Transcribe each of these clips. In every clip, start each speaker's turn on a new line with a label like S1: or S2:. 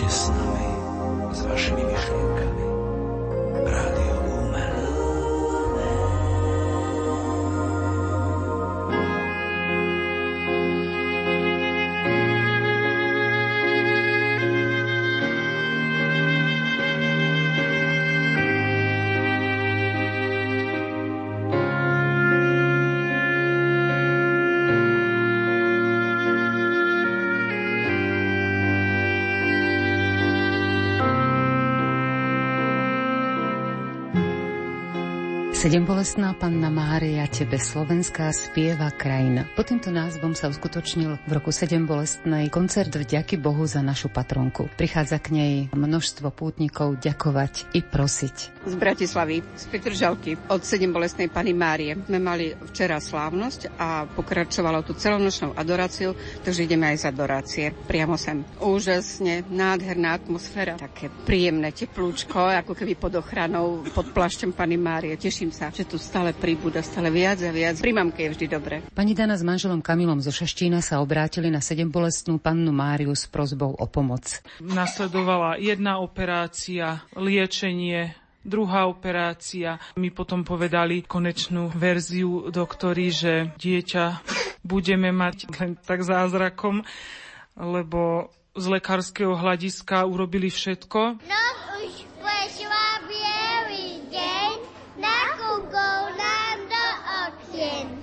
S1: будьте с нами, с вашими мишлями. Bolestná panna Mária, tebe slovenská spieva krajina. Pod týmto názvom sa uskutočnil v roku sedem bolestnej koncert vďaky Bohu za našu patronku. Prichádza k nej množstvo pútnikov ďakovať i prosiť.
S2: Z Bratislavy, z Petržalky, od sedem bolestnej pani Márie. Sme mali včera slávnosť a pokračovalo tu celonočnou adoráciou, takže ideme aj z adorácie priamo sem. Úžasne, nádherná atmosféra, také príjemné teplúčko, ako keby pod ochranou, pod plašťom pani Márie. Teším teším sa, že tu stále príbuda, stále viac a viac. Pri mamke je vždy dobre.
S1: Pani Dana s manželom Kamilom zo Šaštína sa obrátili na sedembolestnú pannu Máriu s prozbou o pomoc.
S3: Nasledovala jedna operácia, liečenie druhá operácia. My potom povedali konečnú verziu doktori, že dieťa budeme mať len tak zázrakom, lebo z lekárskeho hľadiska urobili všetko.
S4: No už prešla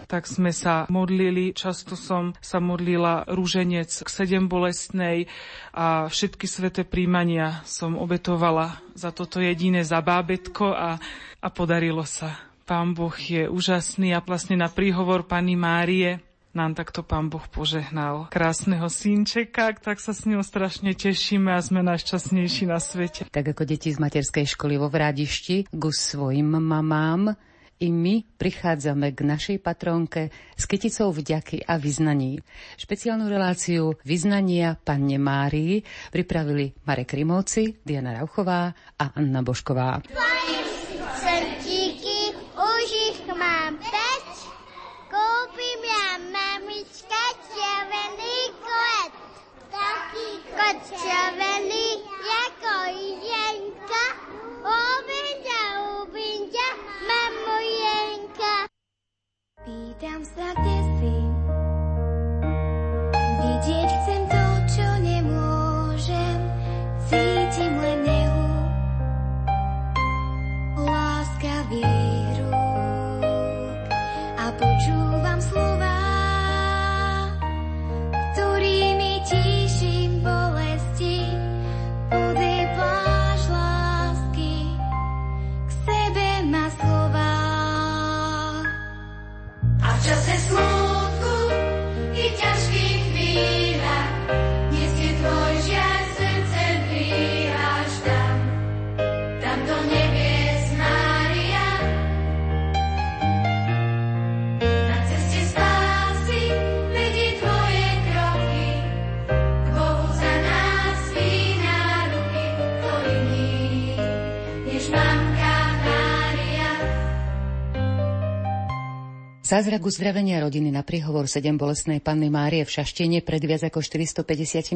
S3: tak sme sa modlili. Často som sa modlila rúženec k sedem bolestnej a všetky sveté príjmania som obetovala za toto jediné za bábetko a, a podarilo sa. Pán Boh je úžasný a vlastne na príhovor Pani Márie nám takto pán Boh požehnal krásneho synčeka, tak sa s ňou strašne tešíme a sme najšťastnejší na svete.
S1: Tak ako deti z materskej školy vo Vrádišti ku svojim mamám, i my prichádzame k našej patrónke s kyticou vďaky a vyznaní. Špeciálnu reláciu vyznania Panne Márii pripravili Marek Rimovci, Diana Rauchová a Anna Bošková.
S4: Srdíky, už ich mám päť, kúpim ja mamička červený klet. Taký kot červený, ako jenka, Pýtam sa, kde si, vidieť
S1: Zázrak uzdravenia rodiny na príhovor 7 bolestnej panny Márie v Šaštine pred viac ako 450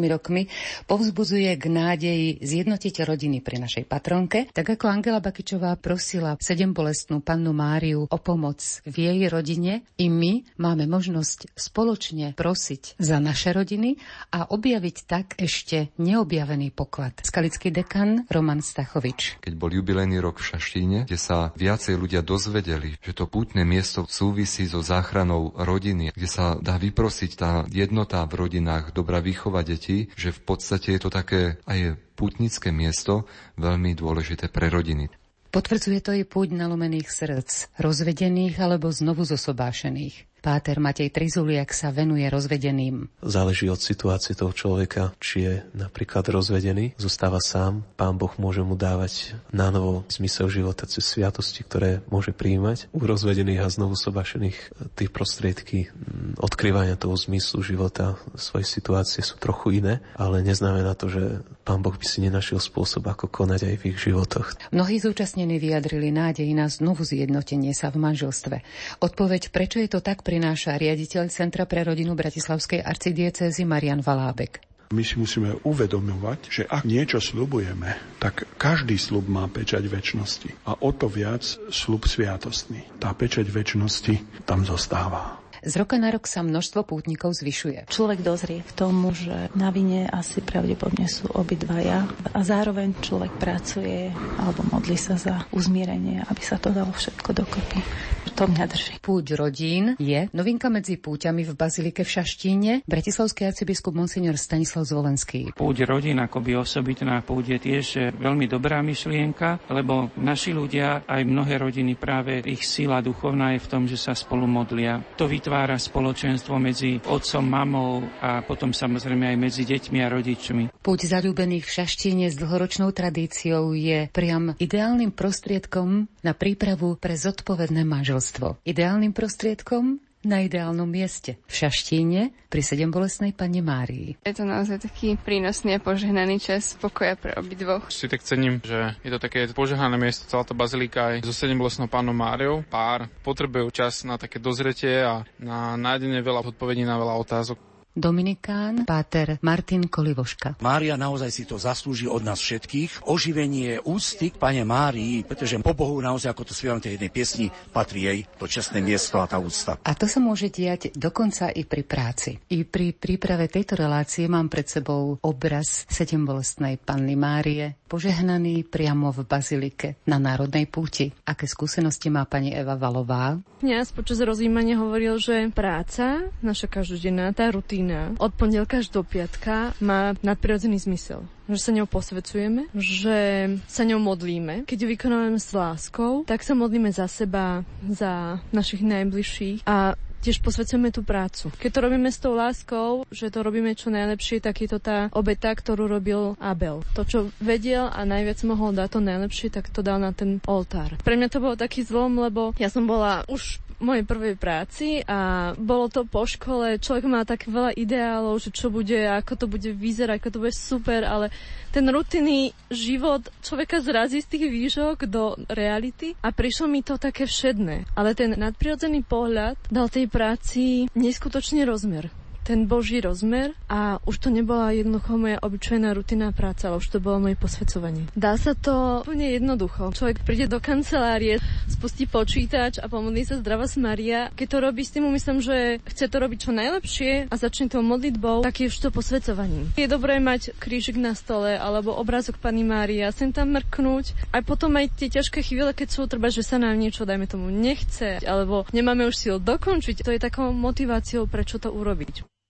S1: rokmi povzbudzuje k nádeji zjednotiť rodiny pri našej patronke, tak ako Angela Bakičová prosila 7 bolestnú pannu Máriu o pomoc v jej rodine, i my máme možnosť spoločne prosiť za naše rodiny a objaviť tak ešte neobjavený poklad. Skalický dekan Roman Stachovič.
S5: keď bol jubilejný rok v Šaštíne, kde sa viacej ľudia dozvedeli, že to pútne miesto súvisí so záchranou rodiny, kde sa dá vyprosiť tá jednota v rodinách, dobrá výchova detí, že v podstate je to také aj pútnické miesto veľmi dôležité pre rodiny.
S1: Potvrdzuje to i púť nalomených srdc, rozvedených alebo znovu zosobášených. Páter Matej Trizuliak sa venuje rozvedeným.
S6: Záleží od situácie toho človeka, či je napríklad rozvedený, zostáva sám, pán Boh môže mu dávať na novo zmysel života cez sviatosti, ktoré môže prijímať. U rozvedených a znovu sobašených tie prostriedky mm, odkrývania toho zmyslu života, svojej situácie sú trochu iné, ale neznamená to, že pán Boh by si nenašiel spôsob, ako konať aj v ich životoch.
S1: Mnohí zúčastnení vyjadrili nádej na znovu zjednotenie sa v manželstve. Odpoveď, prečo je to tak, prináša riaditeľ Centra pre rodinu Bratislavskej arcidiecézy Marian Valábek.
S7: My si musíme uvedomovať, že ak niečo slubujeme, tak každý slub má pečať väčšnosti. A o to viac slub sviatostný. Tá pečať väčšnosti tam zostáva.
S1: Z roka na rok sa množstvo pútnikov zvyšuje.
S8: Človek dozrie k tomu, že na vine asi pravdepodobne sú obidvaja a zároveň človek pracuje alebo modlí sa za uzmierenie, aby sa to dalo všetko dokopy. To mňa drží.
S1: Púť rodín je novinka medzi púťami v Bazilike v Šaštíne. Bratislavský arcibiskup Monsignor Stanislav Zvolenský.
S9: Púť rodín akoby osobitná púť je tiež veľmi dobrá myšlienka, lebo naši ľudia, aj mnohé rodiny, práve ich sila duchovná je v tom, že sa spolu modlia. To vytvára vytvára spoločenstvo medzi otcom, mamou a potom samozrejme aj medzi deťmi a rodičmi.
S1: Púť zalúbených v Šaštine s dlhoročnou tradíciou je priam ideálnym prostriedkom na prípravu pre zodpovedné manželstvo. Ideálnym prostriedkom na ideálnom mieste v Šaštíne pri sedem bolesnej Pane Márii.
S10: Je to naozaj taký prínosný a požehnaný čas pokoja pre obidvoch.
S11: Si tak cením, že je to také požehnané miesto, celá tá bazilika aj so sedem bolesnou Pánom Máriou. Pár potrebujú čas na také dozretie a na nájdenie veľa odpovedí na veľa otázok.
S1: Dominikán, páter Martin Kolivoška.
S12: Mária naozaj si to zaslúži od nás všetkých. Oživenie úcty k Pane Márii, pretože po Bohu naozaj, ako to spievam tej jednej piesni, patrí jej to čestné miesto a tá úcta.
S1: A to sa môže diať dokonca i pri práci. I pri príprave tejto relácie mám pred sebou obraz sedem bolestnej Panny Márie, požehnaný priamo v bazilike na Národnej púti. Aké skúsenosti má pani Eva Valová?
S13: Kňaz počas rozjímania hovoril, že práca, naša každodenná, tá rutína, od pondelka až do piatka má nadprirodzený zmysel že sa ňou posvecujeme, že sa ňou modlíme. Keď ju vykonávame s láskou, tak sa modlíme za seba, za našich najbližších a tiež posvedcujeme tú prácu. Keď to robíme s tou láskou, že to robíme čo najlepšie, tak je to tá obeta, ktorú robil Abel. To, čo vedel a najviac mohol dať to najlepšie, tak to dal na ten oltár. Pre mňa to bol taký zlom, lebo ja som bola už mojej prvej práci a bolo to po škole. Človek má tak veľa ideálov, že čo bude, ako to bude vyzerať, ako to bude super, ale ten rutinný život človeka zrazí z tých výšok do reality a prišlo mi to také všedné. Ale ten nadprirodzený pohľad dal tej práci neskutočný rozmer ten Boží rozmer a už to nebola jednoducho moja obyčajná rutinná práca, ale už to bolo moje posvedcovanie. Dá sa to úplne jednoducho. Človek príde do kancelárie, spustí počítač a pomodlí sa zdrava Maria. Keď to robí s tým myslím, že chce to robiť čo najlepšie a začne to modlitbou, tak je už to posvedcovaním. Je dobré mať krížik na stole alebo obrázok Pani Mária, sem tam mrknúť. A potom aj tie ťažké chvíle, keď sú treba, že sa nám niečo, dajme tomu, nechce, alebo nemáme už síl dokončiť, to je takou motiváciou, prečo to urobiť.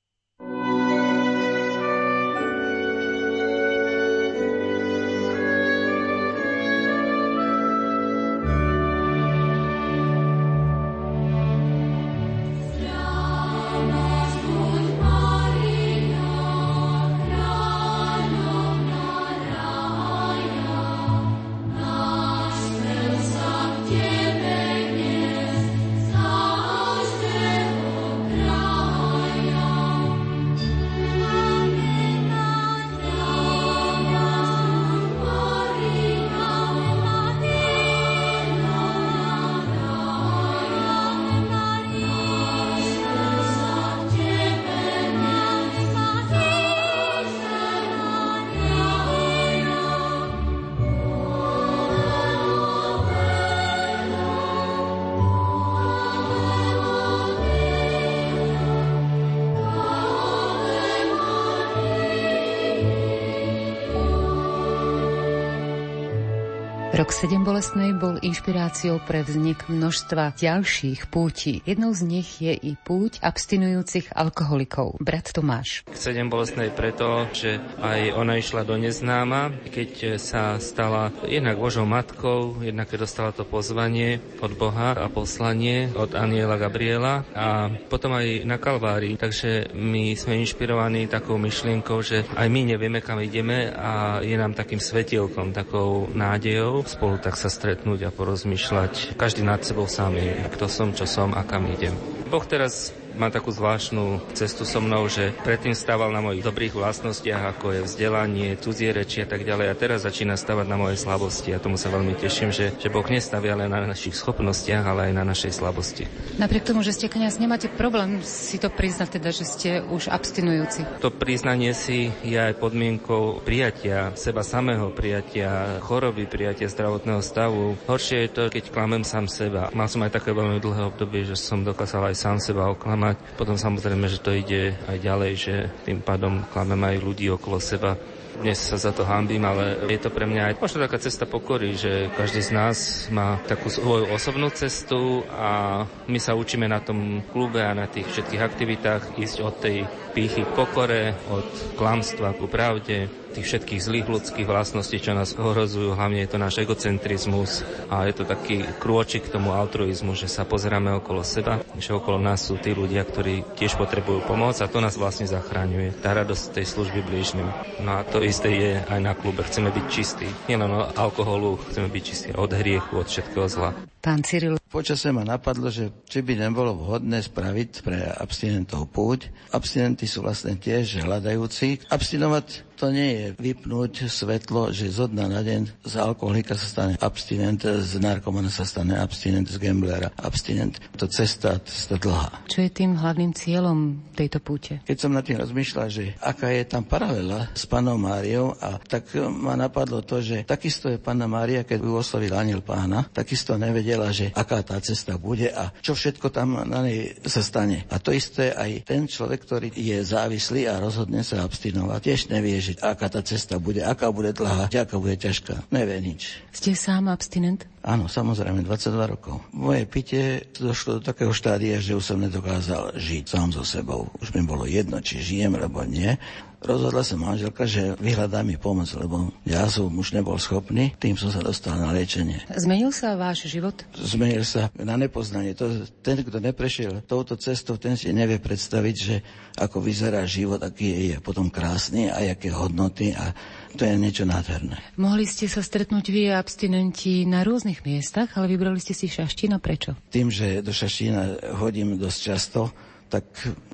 S1: Rok sedem bolestnej bol inšpiráciou pre vznik množstva ďalších pútí. Jednou z nich je i púť abstinujúcich alkoholikov. Brat Tomáš.
S9: K sedem bolestnej preto, že aj ona išla do neznáma, keď sa stala jednak Božou matkou, jednak keď dostala to pozvanie od Boha a poslanie od Aniela Gabriela a potom aj na Kalvárii. Takže my sme inšpirovaní takou myšlienkou, že aj my nevieme, kam ideme a je nám takým svetielkom, takou nádejou, spolu tak sa stretnúť a porozmýšľať. Každý nad sebou sám je, kto som, čo som a kam idem. Boh teraz má takú zvláštnu cestu so mnou, že predtým stával na mojich dobrých vlastnostiach, ako je vzdelanie, cudzie reči a tak ďalej. A teraz začína stavať na moje slabosti. A tomu sa veľmi teším, že, že Boh nestavia len na našich schopnostiach, ale aj na našej slabosti.
S1: Napriek tomu, že ste kniaz, nemáte problém si to priznať, teda, že ste už abstinujúci.
S9: To priznanie si je aj podmienkou prijatia, seba samého prijatia, choroby, prijatia zdravotného stavu. Horšie je to, keď klamem sám seba. Mal som aj také veľmi dlhé obdobie, že som dokázal aj sám seba oklamať. Potom samozrejme, že to ide aj ďalej, že tým pádom klamem aj ľudí okolo seba. Dnes sa za to hambím, ale je to pre mňa aj možno taká cesta pokory, že každý z nás má takú svoju osobnú cestu a my sa učíme na tom klube a na tých všetkých aktivitách ísť od tej pýchy k pokore, od klamstva ku pravde, tých všetkých zlých ľudských vlastností, čo nás ohrozujú. Hlavne je to náš egocentrizmus a je to taký krôčik k tomu altruizmu, že sa pozeráme okolo seba, že okolo nás sú tí ľudia, ktorí tiež potrebujú pomoc a to nás vlastne zachraňuje. Tá radosť tej služby blížnym. No a to isté je aj na klube. Chceme byť čistí. Nielen od alkoholu, chceme byť čistí od hriechu, od všetkého zla.
S1: Pán Cyril.
S14: Počasie ma napadlo, že či by nebolo vhodné spraviť pre abstinentov púť. Abstinenti sú vlastne tiež hľadajúci. Abstinovať to nie je vypnúť svetlo, že zo dna na deň z alkoholika sa stane abstinent, z narkomana sa stane abstinent, z gamblera abstinent. To cesta, cesta dlhá.
S1: Čo je tým hlavným cieľom tejto púte?
S14: Keď som nad tým rozmýšľal, že aká je tam paralela s panou Máriou, a tak ma napadlo to, že takisto je panna Mária, keď ju oslovil aniel pána, takisto nevedela, že aká tá cesta bude a čo všetko tam na nej sa stane. A to isté aj ten človek, ktorý je závislý a rozhodne sa abstinovať, tiež nevie, že aká tá cesta bude, aká bude dlhá, aká bude ťažká. Nevie nič.
S1: Ste sám abstinent?
S14: Áno, samozrejme, 22 rokov. Moje pitie došlo do takého štádia, že už som nedokázal žiť sám so sebou. Už mi bolo jedno, či žijem, alebo nie. Rozhodla sa manželka, že vyhľadá mi pomoc, lebo ja som už nebol schopný, tým som sa dostal na liečenie.
S1: Zmenil sa váš život?
S14: Zmenil sa na nepoznanie. To, ten, kto neprešiel touto cestou, ten si nevie predstaviť, že ako vyzerá život, aký je potom krásny a aké hodnoty a to je niečo nádherné.
S1: Mohli ste sa stretnúť vy abstinenti na rôznych miestach, ale vybrali ste si Šaštína. Prečo?
S14: Tým, že do Šaštína hodím dosť často, tak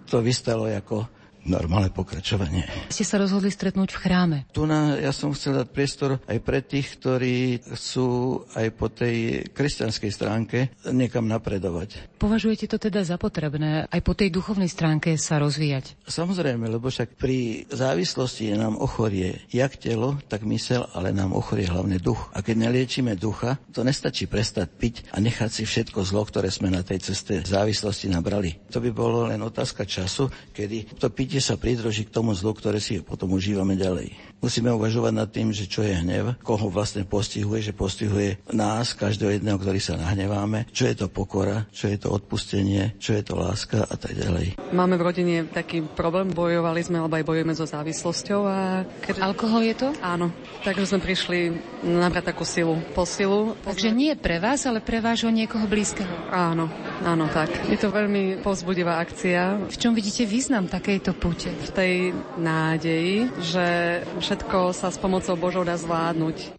S14: to vystalo ako normálne pokračovanie.
S1: Ste sa rozhodli stretnúť v chráme.
S14: Tu na, ja som chcel dať priestor aj pre tých, ktorí chcú aj po tej kresťanskej stránke niekam napredovať.
S1: Považujete to teda za potrebné aj po tej duchovnej stránke sa rozvíjať?
S14: Samozrejme, lebo však pri závislosti nám ochorie jak telo, tak mysel, ale nám ochorie hlavne duch. A keď neliečíme ducha, to nestačí prestať piť a nechať si všetko zlo, ktoré sme na tej ceste závislosti nabrali. To by bolo len otázka času, kedy to pitie sa pridruží k tomu zlu, ktoré si potom užívame ďalej. Musíme uvažovať nad tým, že čo je hnev, koho vlastne postihuje, že postihuje nás, každého jedného, ktorý sa nahneváme, čo je to pokora, čo je to odpustenie, čo je to láska a tak ďalej.
S15: Máme v rodine taký problém, bojovali sme, alebo aj bojujeme so závislosťou. A keď...
S1: Alkohol je to?
S15: Áno. Takže sme prišli nabrať takú silu, posilu.
S1: Takže nie pre vás, ale pre vášho niekoho blízkeho.
S15: Áno, áno, tak. Je to veľmi povzbudivá akcia.
S1: V čom vidíte význam takejto púte?
S15: V tej nádeji, že všetko sa s pomocou Božou dá zvládnuť.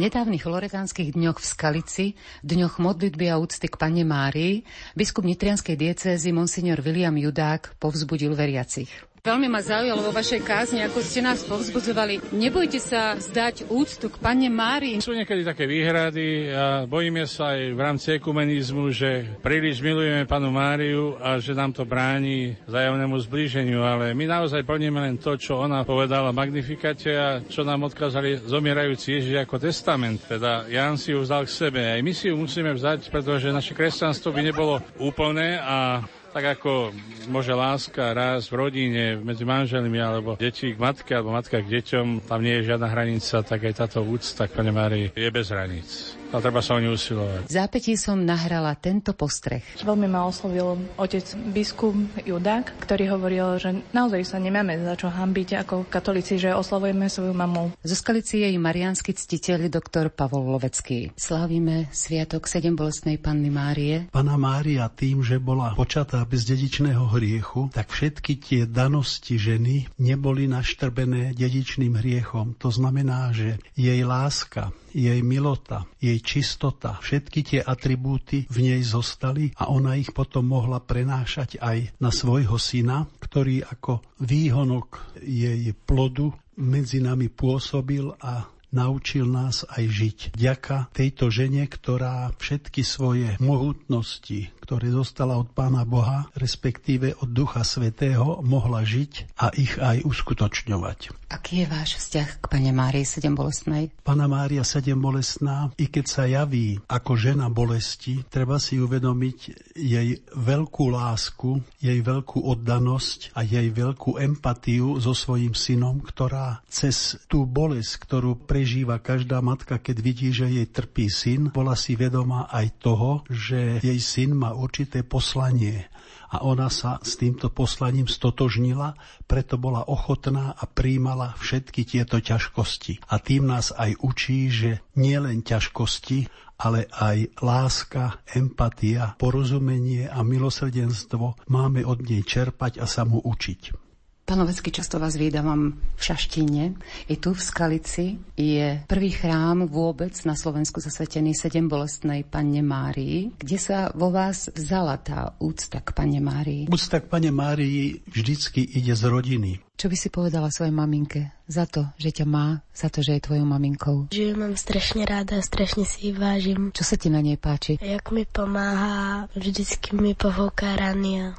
S1: Nedávnych loretánskych dňoch v Skalici, dňoch modlitby a úcty k Pane Márii, biskup Nitrianskej diecézy Monsignor William Judák povzbudil veriacich. Veľmi ma zaujalo vo vašej kázni, ako ste nás povzbudzovali. Nebojte sa zdať úctu k Pane Márii.
S16: Sú niekedy také výhrady a bojíme sa aj v rámci ekumenizmu, že príliš milujeme Panu Máriu a že nám to bráni zájomnému zblíženiu, ale my naozaj plníme len to, čo ona povedala v Magnifikate a čo nám odkázali zomierajúci Ježiš ako testament. Teda Ján si ju vzal k sebe. Aj my si ju musíme vzať, pretože naše kresťanstvo by nebolo úplné a tak ako môže láska raz v rodine, medzi manželmi, alebo deti k matke, alebo matka k deťom, tam nie je žiadna hranica, tak aj táto úcta k Pane Márii je bez hraníc a treba sa o ňu usilovať.
S1: V zápätí som nahrala tento postreh.
S17: Veľmi ma oslovil otec biskup Judák, ktorý hovoril, že naozaj sa nemáme za čo hambiť ako katolíci, že oslavujeme svoju mamu.
S1: Zo Skalici je i mariánsky ctiteľ doktor Pavol Lovecký. Slávime Sviatok sedem bolestnej Panny Márie.
S18: Pana Mária tým, že bola počatá bez dedičného hriechu, tak všetky tie danosti ženy neboli naštrbené dedičným hriechom. To znamená, že jej láska, jej milota, jej čistota, všetky tie atribúty v nej zostali a ona ich potom mohla prenášať aj na svojho syna, ktorý ako výhonok jej plodu medzi nami pôsobil a naučil nás aj žiť. Vďaka tejto žene, ktorá všetky svoje mohutnosti, ktoré dostala od Pána Boha, respektíve od Ducha Svetého, mohla žiť a ich aj uskutočňovať.
S1: Aký je váš vzťah k Pane Márii Sedem bolestnej?
S18: Pana Mária Sedem bolestná, i keď sa javí ako žena bolesti, treba si uvedomiť jej veľkú lásku, jej veľkú oddanosť a jej veľkú empatiu so svojím synom, ktorá cez tú bolesť, ktorú prežíva každá matka, keď vidí, že jej trpí syn, bola si vedomá aj toho, že jej syn má určité poslanie a ona sa s týmto poslaním stotožnila, preto bola ochotná a príjmala všetky tieto ťažkosti. A tým nás aj učí, že nielen ťažkosti, ale aj láska, empatia, porozumenie a milosrdenstvo máme od nej čerpať a sa mu učiť.
S1: Pán Lovecký, často vás vydávam v Šaštine. I tu v Skalici je prvý chrám vôbec na Slovensku zasvetený sedem bolestnej Panne Márii. Kde sa vo vás vzala tá úcta k Panne Márii?
S18: Úcta k Panne Márii vždycky ide z rodiny.
S1: Čo by si povedala svojej maminke za to, že ťa má, za to, že je tvojou maminkou?
S19: Že ju mám strašne ráda, strašne si ju vážim.
S1: Čo sa ti na nej páči?
S19: Jak mi pomáha, vždycky mi povouká rany a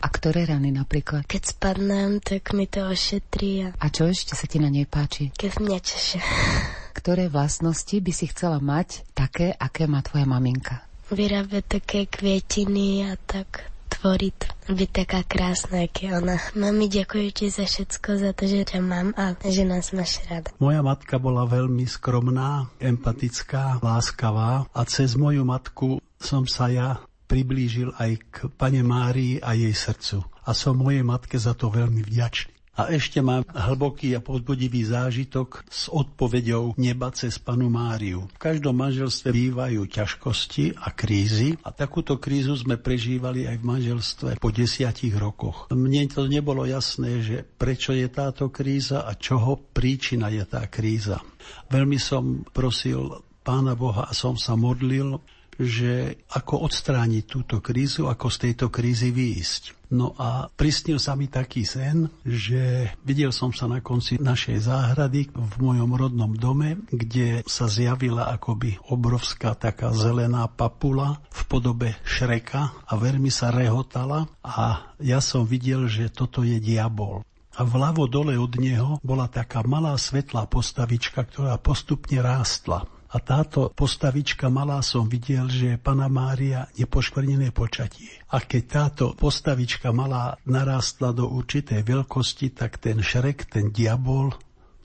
S1: a ktoré rany napríklad?
S19: Keď spadnem, tak mi to ošetrí. A,
S1: a čo ešte sa ti na nej páči?
S19: Keď mňa češe.
S1: Ktoré vlastnosti by si chcela mať také, aké má tvoja maminka?
S19: Vyrábať také kvietiny a tak tvoriť, byť taká krásna, aké ona. Mami, ďakujem ti za všetko, za to, že ťa mám a že nás máš rada.
S18: Moja matka bola veľmi skromná, empatická, láskavá a cez moju matku som sa ja priblížil aj k pane Márii a jej srdcu. A som mojej matke za to veľmi vďačný. A ešte mám hlboký a podbudivý zážitok s odpovedou neba cez panu Máriu. V každom manželstve bývajú ťažkosti a krízy a takúto krízu sme prežívali aj v manželstve po desiatich rokoch. Mne to nebolo jasné, že prečo je táto kríza a čoho príčina je tá kríza. Veľmi som prosil Pána Boha a som sa modlil, že ako odstrániť túto krízu, ako z tejto krízy výjsť. No a pristnil sa mi taký sen, že videl som sa na konci našej záhrady v mojom rodnom dome, kde sa zjavila akoby obrovská taká zelená papula v podobe šreka a veľmi sa rehotala a ja som videl, že toto je diabol a vľavo dole od neho bola taká malá svetlá postavička, ktorá postupne rástla. A táto postavička malá som videl, že je Pana Mária nepoškvrnené počatie. A keď táto postavička malá narástla do určitej veľkosti, tak ten šrek, ten diabol,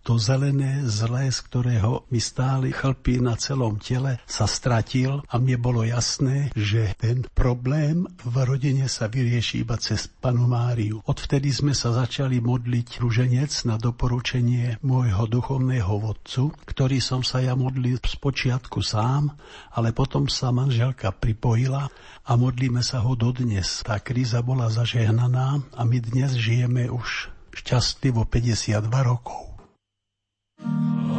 S18: to zelené zlé, z ktorého mi stáli chlpy na celom tele, sa stratil a mne bolo jasné, že ten problém v rodine sa vyrieši iba cez panu Máriu. Odvtedy sme sa začali modliť ruženec na doporučenie môjho duchovného vodcu, ktorý som sa ja modlil z počiatku sám, ale potom sa manželka pripojila a modlíme sa ho dodnes. Tá kríza bola zažehnaná a my dnes žijeme už šťastlivo 52 rokov. Oh.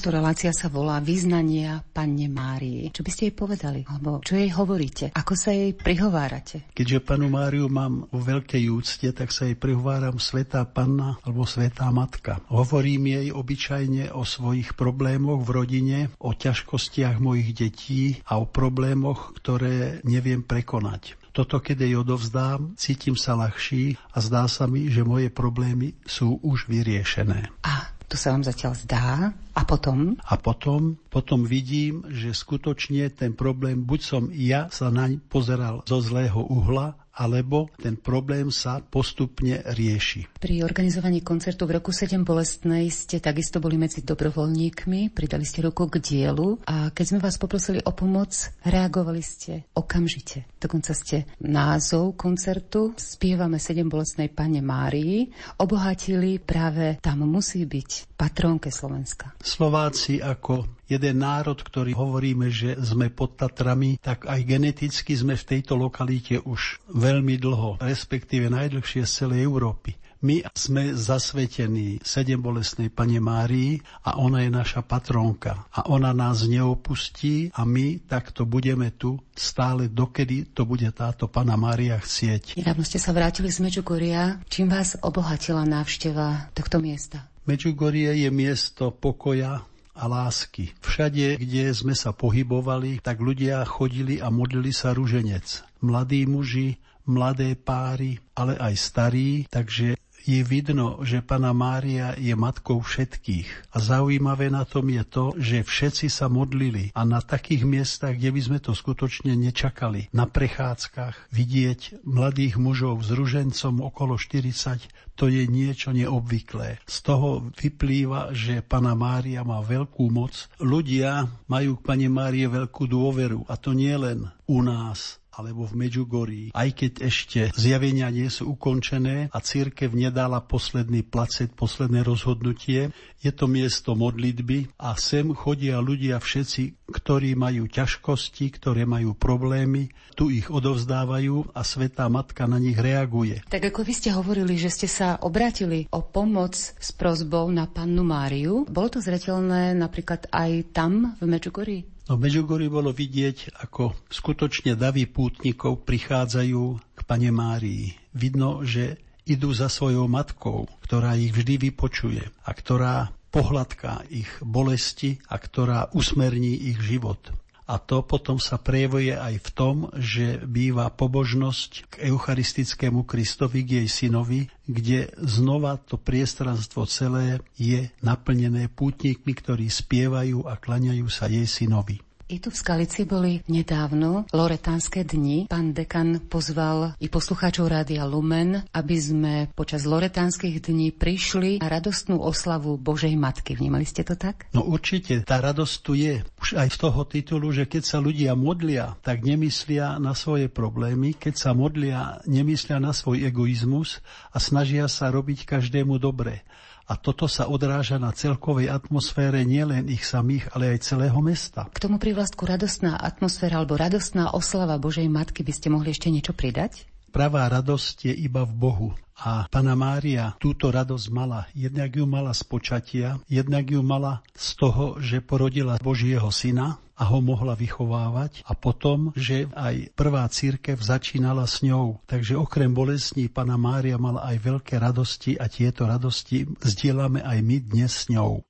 S1: Táto relácia sa volá Význania Panne Márii. Čo by ste jej povedali? Alebo čo jej hovoríte? Ako sa jej prihovárate?
S18: Keďže panu Máriu mám vo veľkej úcte, tak sa jej prihováram Svetá Panna alebo Svetá Matka. Hovorím jej obyčajne o svojich problémoch v rodine, o ťažkostiach mojich detí a o problémoch, ktoré neviem prekonať. Toto, keď jej odovzdám, cítim sa ľahší a zdá sa mi, že moje problémy sú už vyriešené.
S1: A to sa vám zatiaľ zdá? A potom?
S18: A potom, potom vidím, že skutočne ten problém, buď som ja sa naň pozeral zo zlého uhla, alebo ten problém sa postupne rieši.
S1: Pri organizovaní koncertu v roku 7 Bolestnej ste takisto boli medzi dobrovoľníkmi, pridali ste ruku k dielu a keď sme vás poprosili o pomoc, reagovali ste okamžite. Dokonca ste názov koncertu Spievame 7 Bolestnej Pane Márii obohatili práve tam musí byť patrónke Slovenska.
S18: Slováci ako jeden národ, ktorý hovoríme, že sme pod Tatrami, tak aj geneticky sme v tejto lokalite už veľmi dlho, respektíve najdlhšie z celej Európy. My sme zasvetení sedem bolestnej Pane Márii a ona je naša patrónka. A ona nás neopustí a my takto budeme tu stále, dokedy to bude táto Pana Mária chcieť.
S1: Nedávno ste sa vrátili z Medžugoria. Čím vás obohatila návšteva tohto miesta?
S18: Medžugorie je miesto pokoja, a lásky. Všade, kde sme sa pohybovali, tak ľudia chodili a modlili sa ruženec. Mladí muži, mladé páry, ale aj starí, takže je vidno, že Pana Mária je matkou všetkých. A zaujímavé na tom je to, že všetci sa modlili a na takých miestach, kde by sme to skutočne nečakali, na prechádzkach vidieť mladých mužov s ružencom okolo 40, to je niečo neobvyklé. Z toho vyplýva, že Pana Mária má veľkú moc. Ľudia majú k Pane Márie veľkú dôveru a to nie len u nás, alebo v Medžugorí, aj keď ešte zjavenia nie sú ukončené a církev nedala posledný placet, posledné rozhodnutie, je to miesto modlitby a sem chodia ľudia všetci, ktorí majú ťažkosti, ktoré majú problémy, tu ich odovzdávajú a Svetá Matka na nich reaguje.
S1: Tak ako vy ste hovorili, že ste sa obratili o pomoc s prozbou na pannu Máriu, bolo to zretelné napríklad aj tam v Medžugorí?
S18: No v Medžugorji bolo vidieť, ako skutočne davy pútnikov prichádzajú k Pane Márii. Vidno, že idú za svojou matkou, ktorá ich vždy vypočuje a ktorá pohľadká ich bolesti a ktorá usmerní ich život. A to potom sa prejavuje aj v tom, že býva pobožnosť k eucharistickému Kristovi, k jej synovi, kde znova to priestranstvo celé je naplnené pútnikmi, ktorí spievajú a klaňajú sa jej synovi.
S1: I tu v Skalici boli nedávno Loretánske dni. Pán dekan pozval i poslucháčov Rádia Lumen, aby sme počas Loretánskych dní prišli na radostnú oslavu Božej Matky. Vnímali ste to tak?
S18: No určite, tá radosť tu je. Už aj z toho titulu, že keď sa ľudia modlia, tak nemyslia na svoje problémy. Keď sa modlia, nemyslia na svoj egoizmus a snažia sa robiť každému dobre a toto sa odráža na celkovej atmosfére nielen ich samých, ale aj celého mesta.
S1: K tomu privlastku radostná atmosféra alebo radostná oslava Božej Matky by ste mohli ešte niečo pridať?
S18: Pravá radosť je iba v Bohu. A Pana Mária túto radosť mala. Jednak ju mala z počatia, jednak ju mala z toho, že porodila Božieho syna a ho mohla vychovávať a potom, že aj prvá církev začínala s ňou. Takže okrem bolestní Pana Mária mala aj veľké radosti a tieto radosti zdieľame aj my dnes s ňou.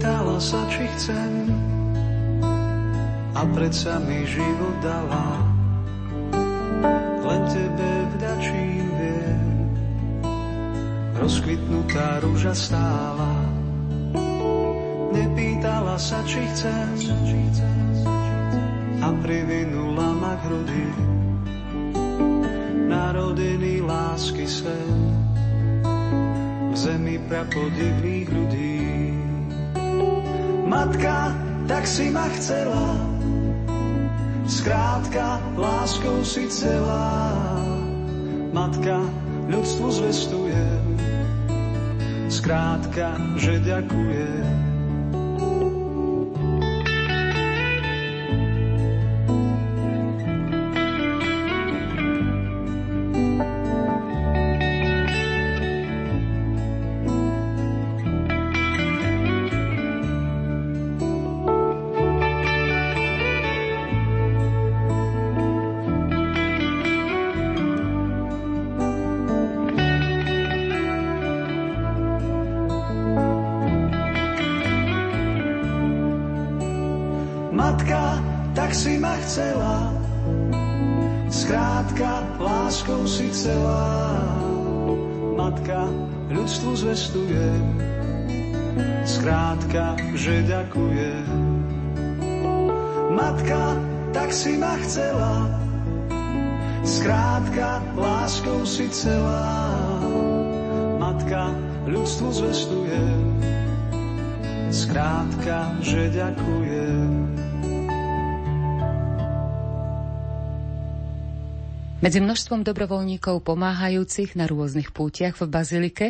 S20: Vypýtala sa, či chcem a predsa mi život dala. Len tebe vdačím viem, rozkvitnutá rúža stála. Nepýtala sa, či chcem a privinula ma k hrudi. Narodený lásky sen v zemi prapodivných ľudí. Matka, tak si ma chcela, skrátka, láskou si celá. Matka, ľudstvu zvestujem, skrátka, že ďakujem. Si celá. Matka, ľudstvu zvestuje, skrátka, že ďakuje.
S1: Medzi množstvom dobrovoľníkov pomáhajúcich na rôznych pútiach v Bazilike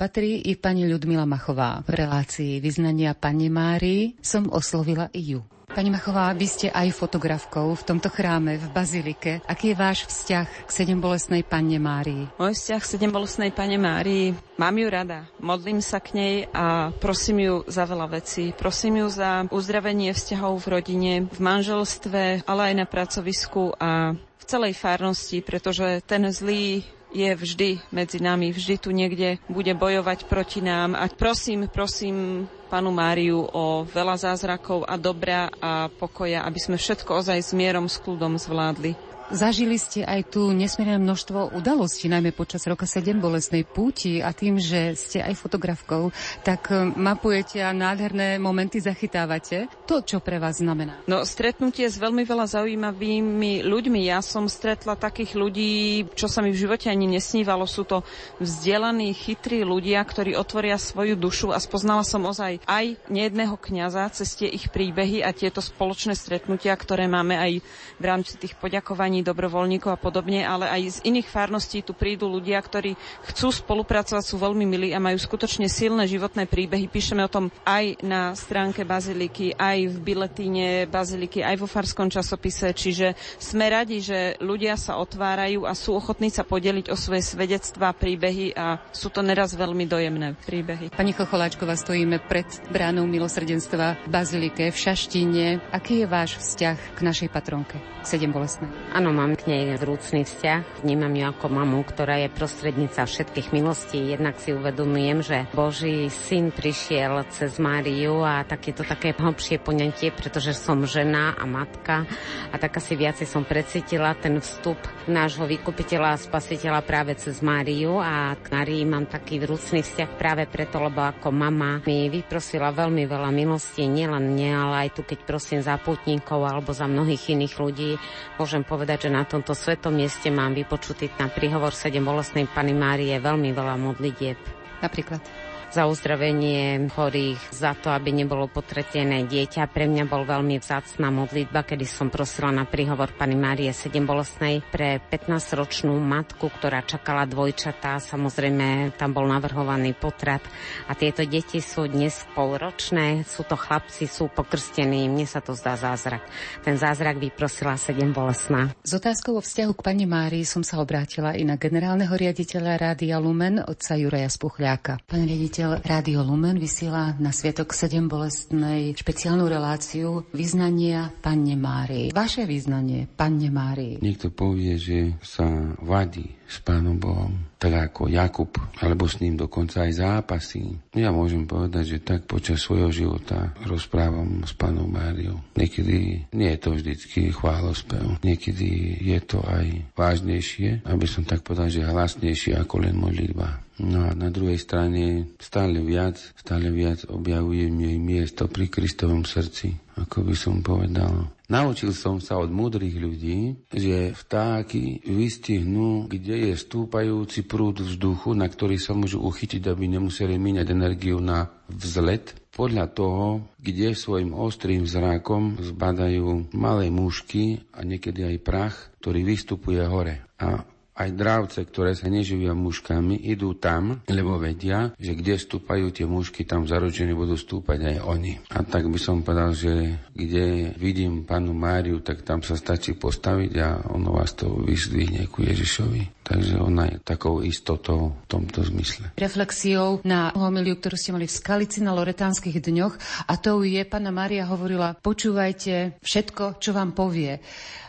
S1: patrí i pani Ľudmila Machová. V relácii vyznania pani Márii som oslovila i ju. Pani Machová, vy ste aj fotografkou v tomto chráme v Bazilike. Aký je váš vzťah k sedembolesnej Panne Márii?
S21: Môj vzťah k sedembolesnej Panne Márii, mám ju rada. Modlím sa k nej a prosím ju za veľa vecí. Prosím ju za uzdravenie vzťahov v rodine, v manželstve, ale aj na pracovisku a v celej farnosti, pretože ten zlý je vždy medzi nami, vždy tu niekde bude bojovať proti nám. A prosím, prosím panu Máriu o veľa zázrakov a dobra a pokoja, aby sme všetko ozaj s mierom, s kľudom zvládli.
S1: Zažili ste aj tu nesmierne množstvo udalostí, najmä počas roka 7 bolestnej púti a tým, že ste aj fotografkou, tak e, mapujete a nádherné momenty zachytávate. To, čo pre vás znamená?
S21: No, stretnutie s veľmi veľa zaujímavými ľuďmi. Ja som stretla takých ľudí, čo sa mi v živote ani nesnívalo. Sú to vzdelaní, chytrí ľudia, ktorí otvoria svoju dušu a spoznala som ozaj aj nejedného kňaza cez tie ich príbehy a tieto spoločné stretnutia, ktoré máme aj v rámci tých poďakovaní zhromaždení dobrovoľníkov a podobne, ale aj z iných farností tu prídu ľudia, ktorí chcú spolupracovať, sú veľmi milí a majú skutočne silné životné príbehy. Píšeme o tom aj na stránke Baziliky, aj v biletíne Baziliky, aj vo farskom časopise, čiže sme radi, že ľudia sa otvárajú a sú ochotní sa podeliť o svoje svedectvá, príbehy a sú to neraz veľmi dojemné príbehy.
S1: Pani Chocholáčková, stojíme pred bránou milosrdenstva v Bazilike v Šaštine. Aký je váš vzťah k našej patronke, k sedem bolestnej?
S22: Áno, mám k nej vrúcný vzťah. Vnímam ju ako mamu, ktorá je prostrednica všetkých milostí. Jednak si uvedomujem, že Boží syn prišiel cez Máriu a tak je to také hlbšie poňatie, pretože som žena a matka a tak asi viacej som precítila ten vstup nášho vykupiteľa a spasiteľa práve cez Máriu a k Márii mám taký vrúcný vzťah práve preto, lebo ako mama mi vyprosila veľmi veľa milostí, nielen mne, ale aj tu, keď prosím za putníkov alebo za mnohých iných ľudí, môžem povedať, povedať, že na tomto svetom mieste mám vypočutý na príhovor 7 bolestnej Pany Márie veľmi veľa modlitieb.
S1: Napríklad?
S22: Za uzdravenie chorých, za to, aby nebolo potretené dieťa. Pre mňa bol veľmi vzácná modlitba, kedy som prosila na príhovor Pani Márie 7 bolestnej pre 15-ročnú matku, ktorá čakala dvojčatá. Samozrejme, tam bol navrhovaný potrat. A tieto deti sú dnes polročné, sú to chlapci, sú pokrstení. Mne sa to zdá zázrak. Ten zázrak vyprosila 7 bolestná.
S1: S otázkou o vzťahu k Pani Márii som sa obrátila i na generálneho riaditeľa Rádia Lumen, otca Juraja Spuchľáka. Pán riaditeľ, riaditeľ Rádio Lumen vysiela na Sviatok 7 bolestnej špeciálnu reláciu vyznania Panne Márii. Vaše vyznanie Panne Márii.
S23: Niekto povie, že sa vadí s Pánom Bohom, tak ako Jakub, alebo s ním dokonca aj zápasí. Ja môžem povedať, že tak počas svojho života rozprávam s Pánom Máriou. Niekedy nie je to vždycky chválospev, niekedy je to aj vážnejšie, aby som tak povedal, že hlasnejšie ako len modlitba. No a na druhej strane stále viac, stále viac objavujem jej miesto pri Kristovom srdci, ako by som povedal. Naučil som sa od múdrych ľudí, že vtáky vystihnú, kde je stúpajúci prúd vzduchu, na ktorý sa môžu uchytiť, aby nemuseli míňať energiu na vzlet. Podľa toho, kde svojim ostrým zrákom zbadajú malé mušky a niekedy aj prach, ktorý vystupuje hore. A aj dravce, ktoré sa neživia muškami, idú tam, lebo vedia, že kde stúpajú tie mušky, tam zaručene budú stúpať aj oni. A tak by som povedal, že kde vidím panu Máriu, tak tam sa stačí postaviť a ono vás to vyzdvihne ku Ježišovi. Takže ona je takou istotou v tomto zmysle.
S1: Reflexiou na homiliu, ktorú ste mali v Skalici na Loretánskych dňoch a to je, pána Maria hovorila, počúvajte všetko, čo vám povie.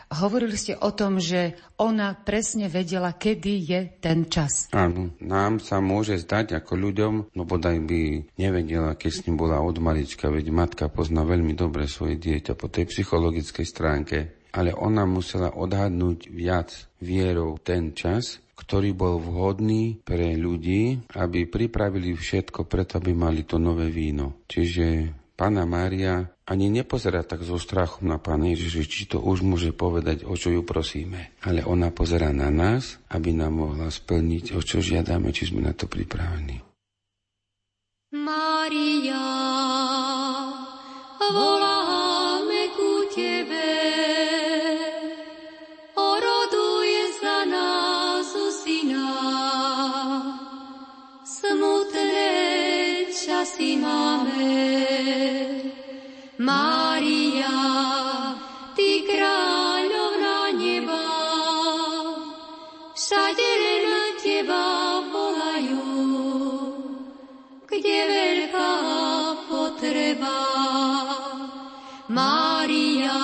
S1: Hovorili ste o tom, že ona presne vedela, kedy je ten čas.
S23: Áno, nám sa môže zdať ako ľuďom, no bodaj by nevedela, keď s ním bola od malička, veď matka pozná veľmi dobre svoje dieťa po tej psychologickej stránke, ale ona musela odhadnúť viac vierou ten čas, ktorý bol vhodný pre ľudí, aby pripravili všetko preto, aby mali to nové víno. Čiže Pána Mária ani nepozerá tak so strachom na Pána Ježiša, či to už môže povedať, o čo ju prosíme. Ale ona pozerá na nás, aby nám mohla splniť, o čo žiadame, či sme na to pripravení.
S24: Mária, voláme Mária, Ty kráľovná neba, všade len Teba volajú, kde veľká potreba. Mária,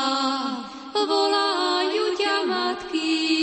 S24: volajú ťa matky,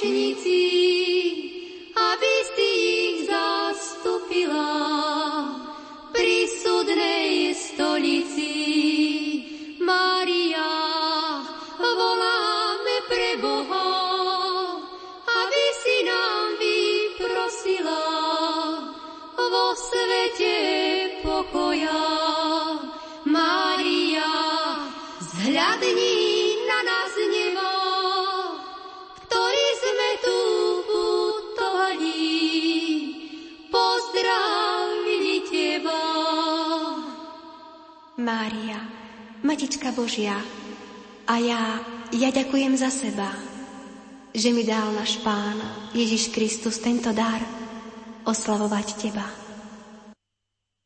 S24: hriešnici,
S25: Matička Božia, a ja, ja ďakujem za seba, že mi dal náš Pán Ježiš Kristus tento dar oslavovať Teba.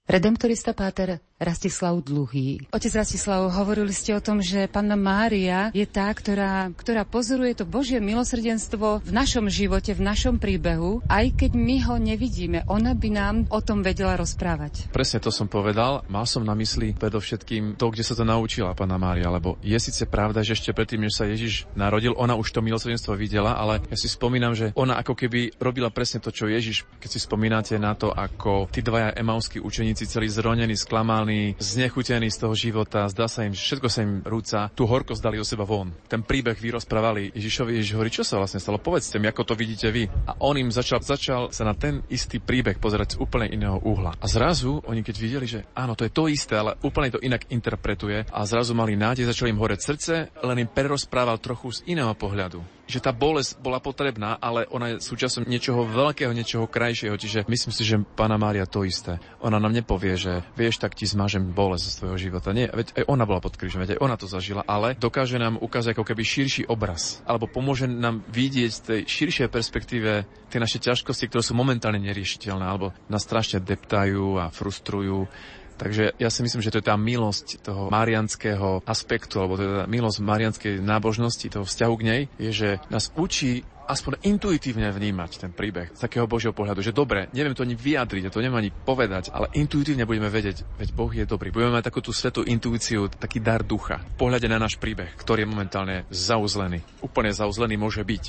S1: Redemptorista Páter Rastislav Dluhý. Otec Rastislav, hovorili ste o tom, že Panna Mária je tá, ktorá, ktorá pozoruje to Božie milosrdenstvo v našom živote, v našom príbehu, aj keď my ho nevidíme. Ona by nám o tom vedela rozprávať.
S26: Presne to som povedal. Mal som na mysli predovšetkým to, kde sa to naučila Panna Mária, lebo je síce pravda, že ešte predtým, než sa Ježiš narodil, ona už to milosrdenstvo videla, ale ja si spomínam, že ona ako keby robila presne to, čo Ježiš, keď si spomínate na to, ako tí dvaja emauskí učeníci celí zronení, sklamaní, znechutení z toho života, zdá sa im, že všetko sa im rúca, tú horkosť dali do seba von. Ten príbeh vyrozprávali Ježišovi, Ježiš hovorí, čo sa vlastne stalo, povedzte mi, ako to vidíte vy. A on im začal, začal sa na ten istý príbeh pozerať z úplne iného uhla. A zrazu oni keď videli, že áno, to je to isté, ale úplne to inak interpretuje a zrazu mali nádej, začali im horeť srdce, len im prerozprával trochu z iného pohľadu. Že tá bolesť bola potrebná, ale ona je súčasťou niečoho veľkého, niečoho krajšieho. Čiže myslím si, že pána Mária to isté. Ona nám nepovie, že vieš, tak ti zmažem bolesť zo svojho života. Nie, veď aj ona bola pod krížom, veď aj ona to zažila, ale dokáže nám ukázať ako keby širší obraz, alebo pomôže nám vidieť z tej širšej perspektíve tie naše ťažkosti, ktoré sú momentálne neriešiteľné, alebo nás strašne deptajú a frustrujú Takže ja si myslím, že to je tá milosť toho marianského aspektu, alebo teda milosť marianskej nábožnosti, toho vzťahu k nej, je, že nás učí aspoň intuitívne vnímať ten príbeh z takého Božieho pohľadu, že dobre, neviem to ani vyjadriť, to neviem ani povedať, ale intuitívne budeme vedieť, veď Boh je dobrý. Budeme mať takú tú svetú intuíciu, taký dar ducha v pohľade na náš príbeh, ktorý je momentálne zauzlený. Úplne zauzlený môže byť,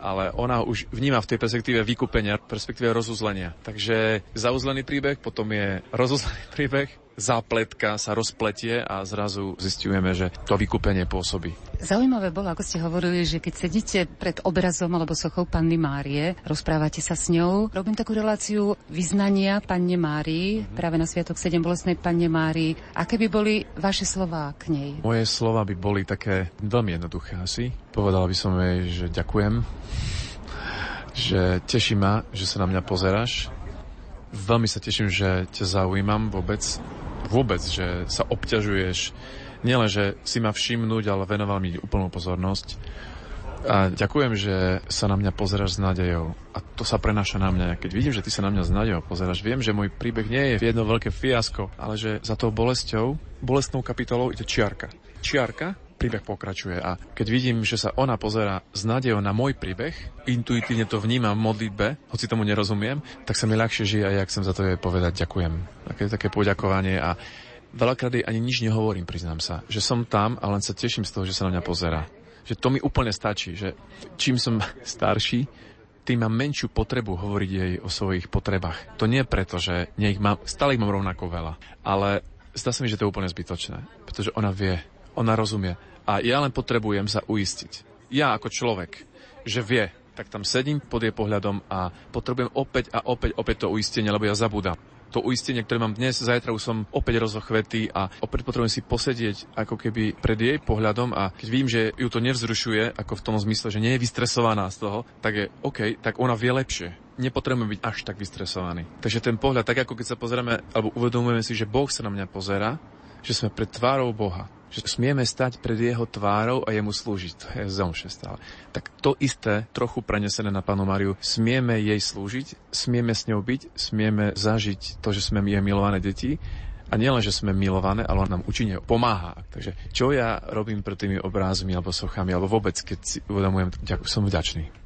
S26: ale ona už vníma v tej perspektíve vykúpenia, perspektíve rozuzlenia. Takže zauzlený príbeh, potom je rozuzlený príbeh, zápletka sa rozpletie a zrazu zistujeme, že to vykúpenie pôsobí.
S1: Zaujímavé bolo, ako ste hovorili, že keď sedíte pred obrazom alebo sochou Panny Márie, rozprávate sa s ňou. Robím takú reláciu vyznania Panne Márii, mm-hmm. práve na Sviatok 7 bolestnej Panne Márii. Aké by boli vaše slová k nej?
S26: Moje slova by boli také veľmi jednoduché asi. Povedala by som jej, že ďakujem, že teší ma, že sa na mňa pozeráš. Veľmi sa teším, že ťa zaujímam vôbec vôbec, že sa obťažuješ, nielen, že si ma všimnúť, ale venoval mi úplnú pozornosť. A ďakujem, že sa na mňa pozeráš s nádejou. A to sa prenáša na mňa. Keď vidím, že ty sa na mňa s nádejou pozeráš, viem, že môj príbeh nie je jedno veľké fiasko, ale že za tou bolesťou, bolestnou kapitolou to čiarka. Čiarka, príbeh pokračuje. A keď vidím, že sa ona pozera s nádejou na môj príbeh, intuitívne to vnímam v modlitbe, hoci tomu nerozumiem, tak sa mi ľahšie žije a ja chcem za to jej povedať ďakujem. Také, také poďakovanie a veľakrát jej ani nič nehovorím, priznám sa. Že som tam a len sa teším z toho, že sa na mňa pozera. Že to mi úplne stačí, že čím som starší, tým mám menšiu potrebu hovoriť jej o svojich potrebách. To nie preto, že nie ich mám, stále ich mám rovnako veľa, ale zdá sa mi, že to je úplne zbytočné, pretože ona vie, ona rozumie. A ja len potrebujem sa uistiť. Ja ako človek, že vie, tak tam sedím pod jej pohľadom a potrebujem opäť a opäť, opäť to uistenie, lebo ja zabudám. To uistenie, ktoré mám dnes, zajtra už som opäť rozochvetý a opäť potrebujem si posedieť ako keby pred jej pohľadom a keď vidím, že ju to nevzrušuje, ako v tom zmysle, že nie je vystresovaná z toho, tak je OK, tak ona vie lepšie nepotrebujeme byť až tak vystresovaní. Takže ten pohľad, tak ako keď sa pozrieme, alebo uvedomujeme si, že Boh sa na mňa pozera, že sme pred tvárou Boha, že smieme stať pred jeho tvárou a jemu slúžiť. To je zomše stále. Tak to isté, trochu prenesené na Panu Mariu, smieme jej slúžiť, smieme s ňou byť, smieme zažiť to, že sme jej milované deti a nielen, že sme milované, ale on nám účinne pomáha. Takže čo ja robím pred tými obrázmi alebo sochami, alebo vôbec, keď si uvedomujem, som vďačný.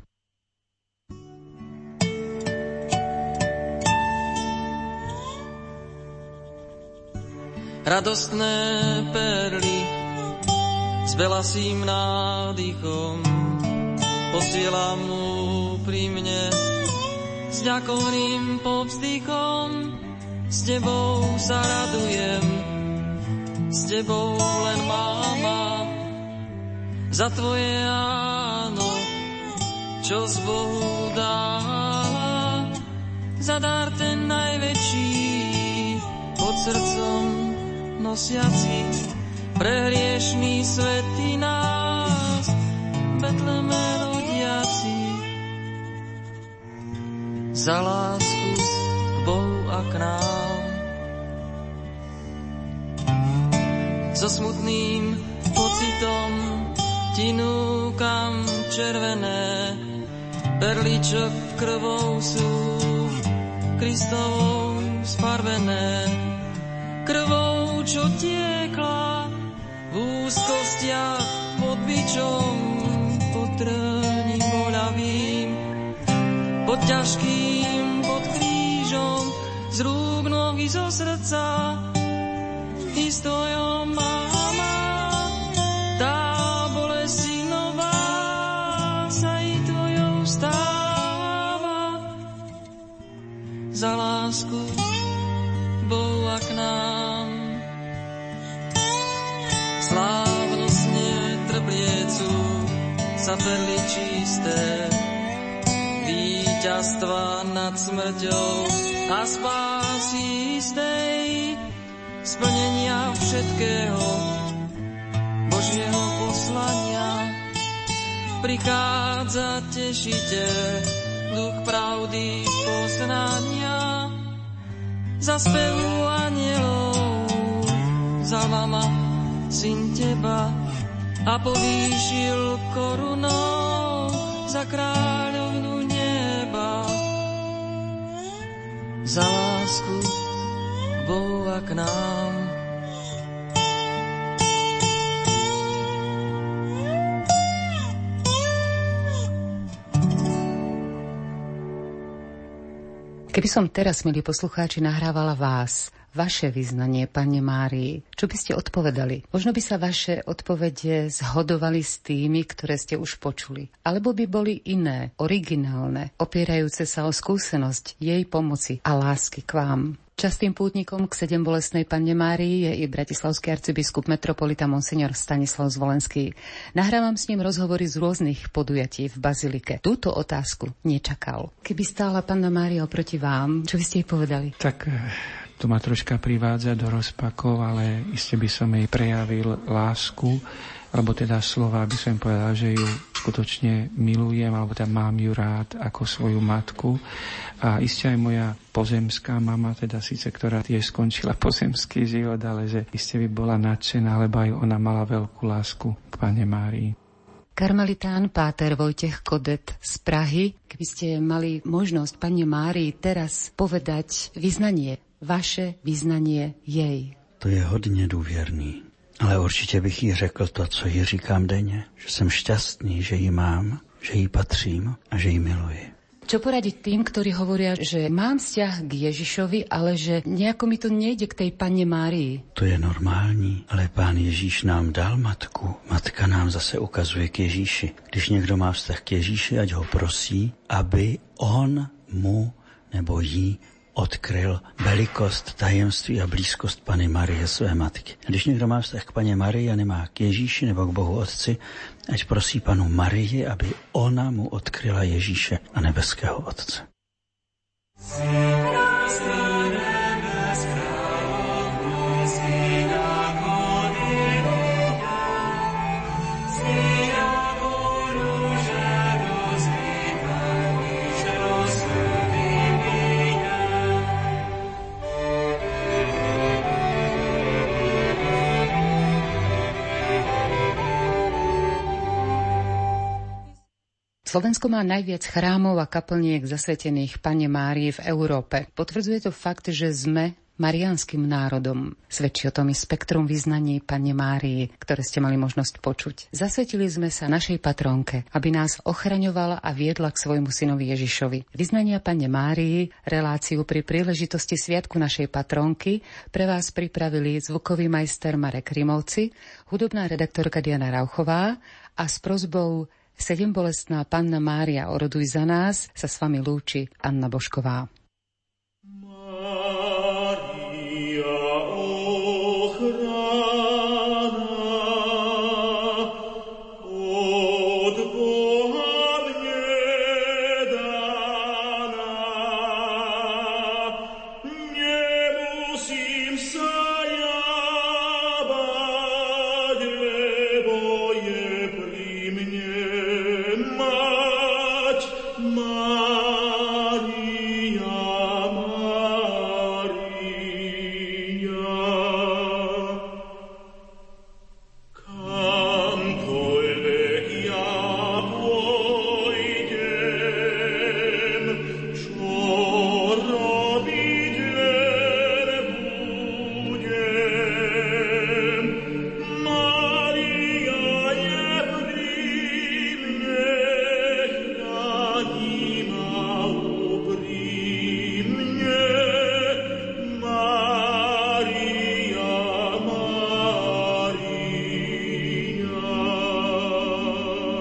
S27: Radostné perly s belasým nádychom. Posielam mu pri mne s ďakovným povzdychom. S tebou sa radujem s tebou len máma za tvoje áno čo z Bohu dáva za dar ten najväčší pod srdcom nosiaci pre hriešný svety nás, Betleme rodiaci. Za lásku k Bohu a k nám. So smutným pocitom ti núkam červené, perličok krvou sú Kristovou sfarbené krvou, čo tiekla v úzkostiach pod bičom, pod trním boľavým, pod ťažkým, pod krížom, z rúk nohy zo srdca, i stojom perli čisté, víťazstva nad smrťou a spásy istej, splnenia všetkého Božieho poslania. prichádza tešiteľ, duch pravdy poznania, za anielov, za mama, syn teba, a povýšil korunou za kráľovnu neba. Za lásku k Bohu a k nám.
S1: Keby som teraz, milí poslucháči, nahrávala vás, vaše vyznanie, Pane Márii, čo by ste odpovedali? Možno by sa vaše odpovede zhodovali s tými, ktoré ste už počuli. Alebo by boli iné, originálne, opierajúce sa o skúsenosť jej pomoci a lásky k vám. Častým pútnikom k sedem bolestnej Panne Márii je i bratislavský arcibiskup metropolita Monsignor Stanislav Zvolenský. Nahrávam s ním rozhovory z rôznych podujatí v Bazilike. Túto otázku nečakal. Keby stála Panna Mária oproti vám, čo by ste jej povedali?
S28: Tak eh, to ma troška privádza do rozpakov, ale iste by som jej prejavil lásku, alebo teda slova, by som povedal, že ju skutočne milujem, alebo teda mám ju rád ako svoju matku. A iste aj moja pozemská mama, teda síce, ktorá tiež skončila pozemský život, ale že iste by bola nadšená, lebo aj ona mala veľkú lásku k Pane Márii.
S1: Karmelitán Páter Vojtech Kodet z Prahy, keby ste mali možnosť Pane Márii teraz povedať vyznanie vaše vyznanie jej.
S18: To je hodně důvěrný, ale určitě bych jí řekl to, co jí říkám denně, že jsem šťastný, že ji mám, že jí patřím a že ji miluji.
S1: Čo poradiť tým, ktorí hovoria, že mám vzťah k Ježišovi, ale že nejako mi to nejde k tej Panne Márii?
S18: To je normální, ale Pán Ježíš nám dal matku. Matka nám zase ukazuje k Ježíši. Když někdo má vztah k Ježíši, ať ho prosí, aby on mu nebo jí odkryl velikost, tajemství a blízkost Pany Marie, své matky. Když někdo má vztah k Paně Marii a nemá k Ježíši nebo k Bohu Otci, ať prosí panu Marii, aby ona mu odkryla Ježíše a nebeského Otce.
S1: Slovensko má najviac chrámov a kaplniek zasvetených Pane Márie v Európe. Potvrdzuje to fakt, že sme marianským národom. Svedčí o tom i spektrum vyznaní Pane Márii, ktoré ste mali možnosť počuť. Zasvetili sme sa našej patronke, aby nás ochraňovala a viedla k svojmu synovi Ježišovi. Vyznania Pane Márii, reláciu pri príležitosti Sviatku našej patronky pre vás pripravili zvukový majster Marek Rimovci, hudobná redaktorka Diana Rauchová a s prozbou Sedembolestná panna Mária, oroduj za nás, sa s vami lúči Anna Božková. Má...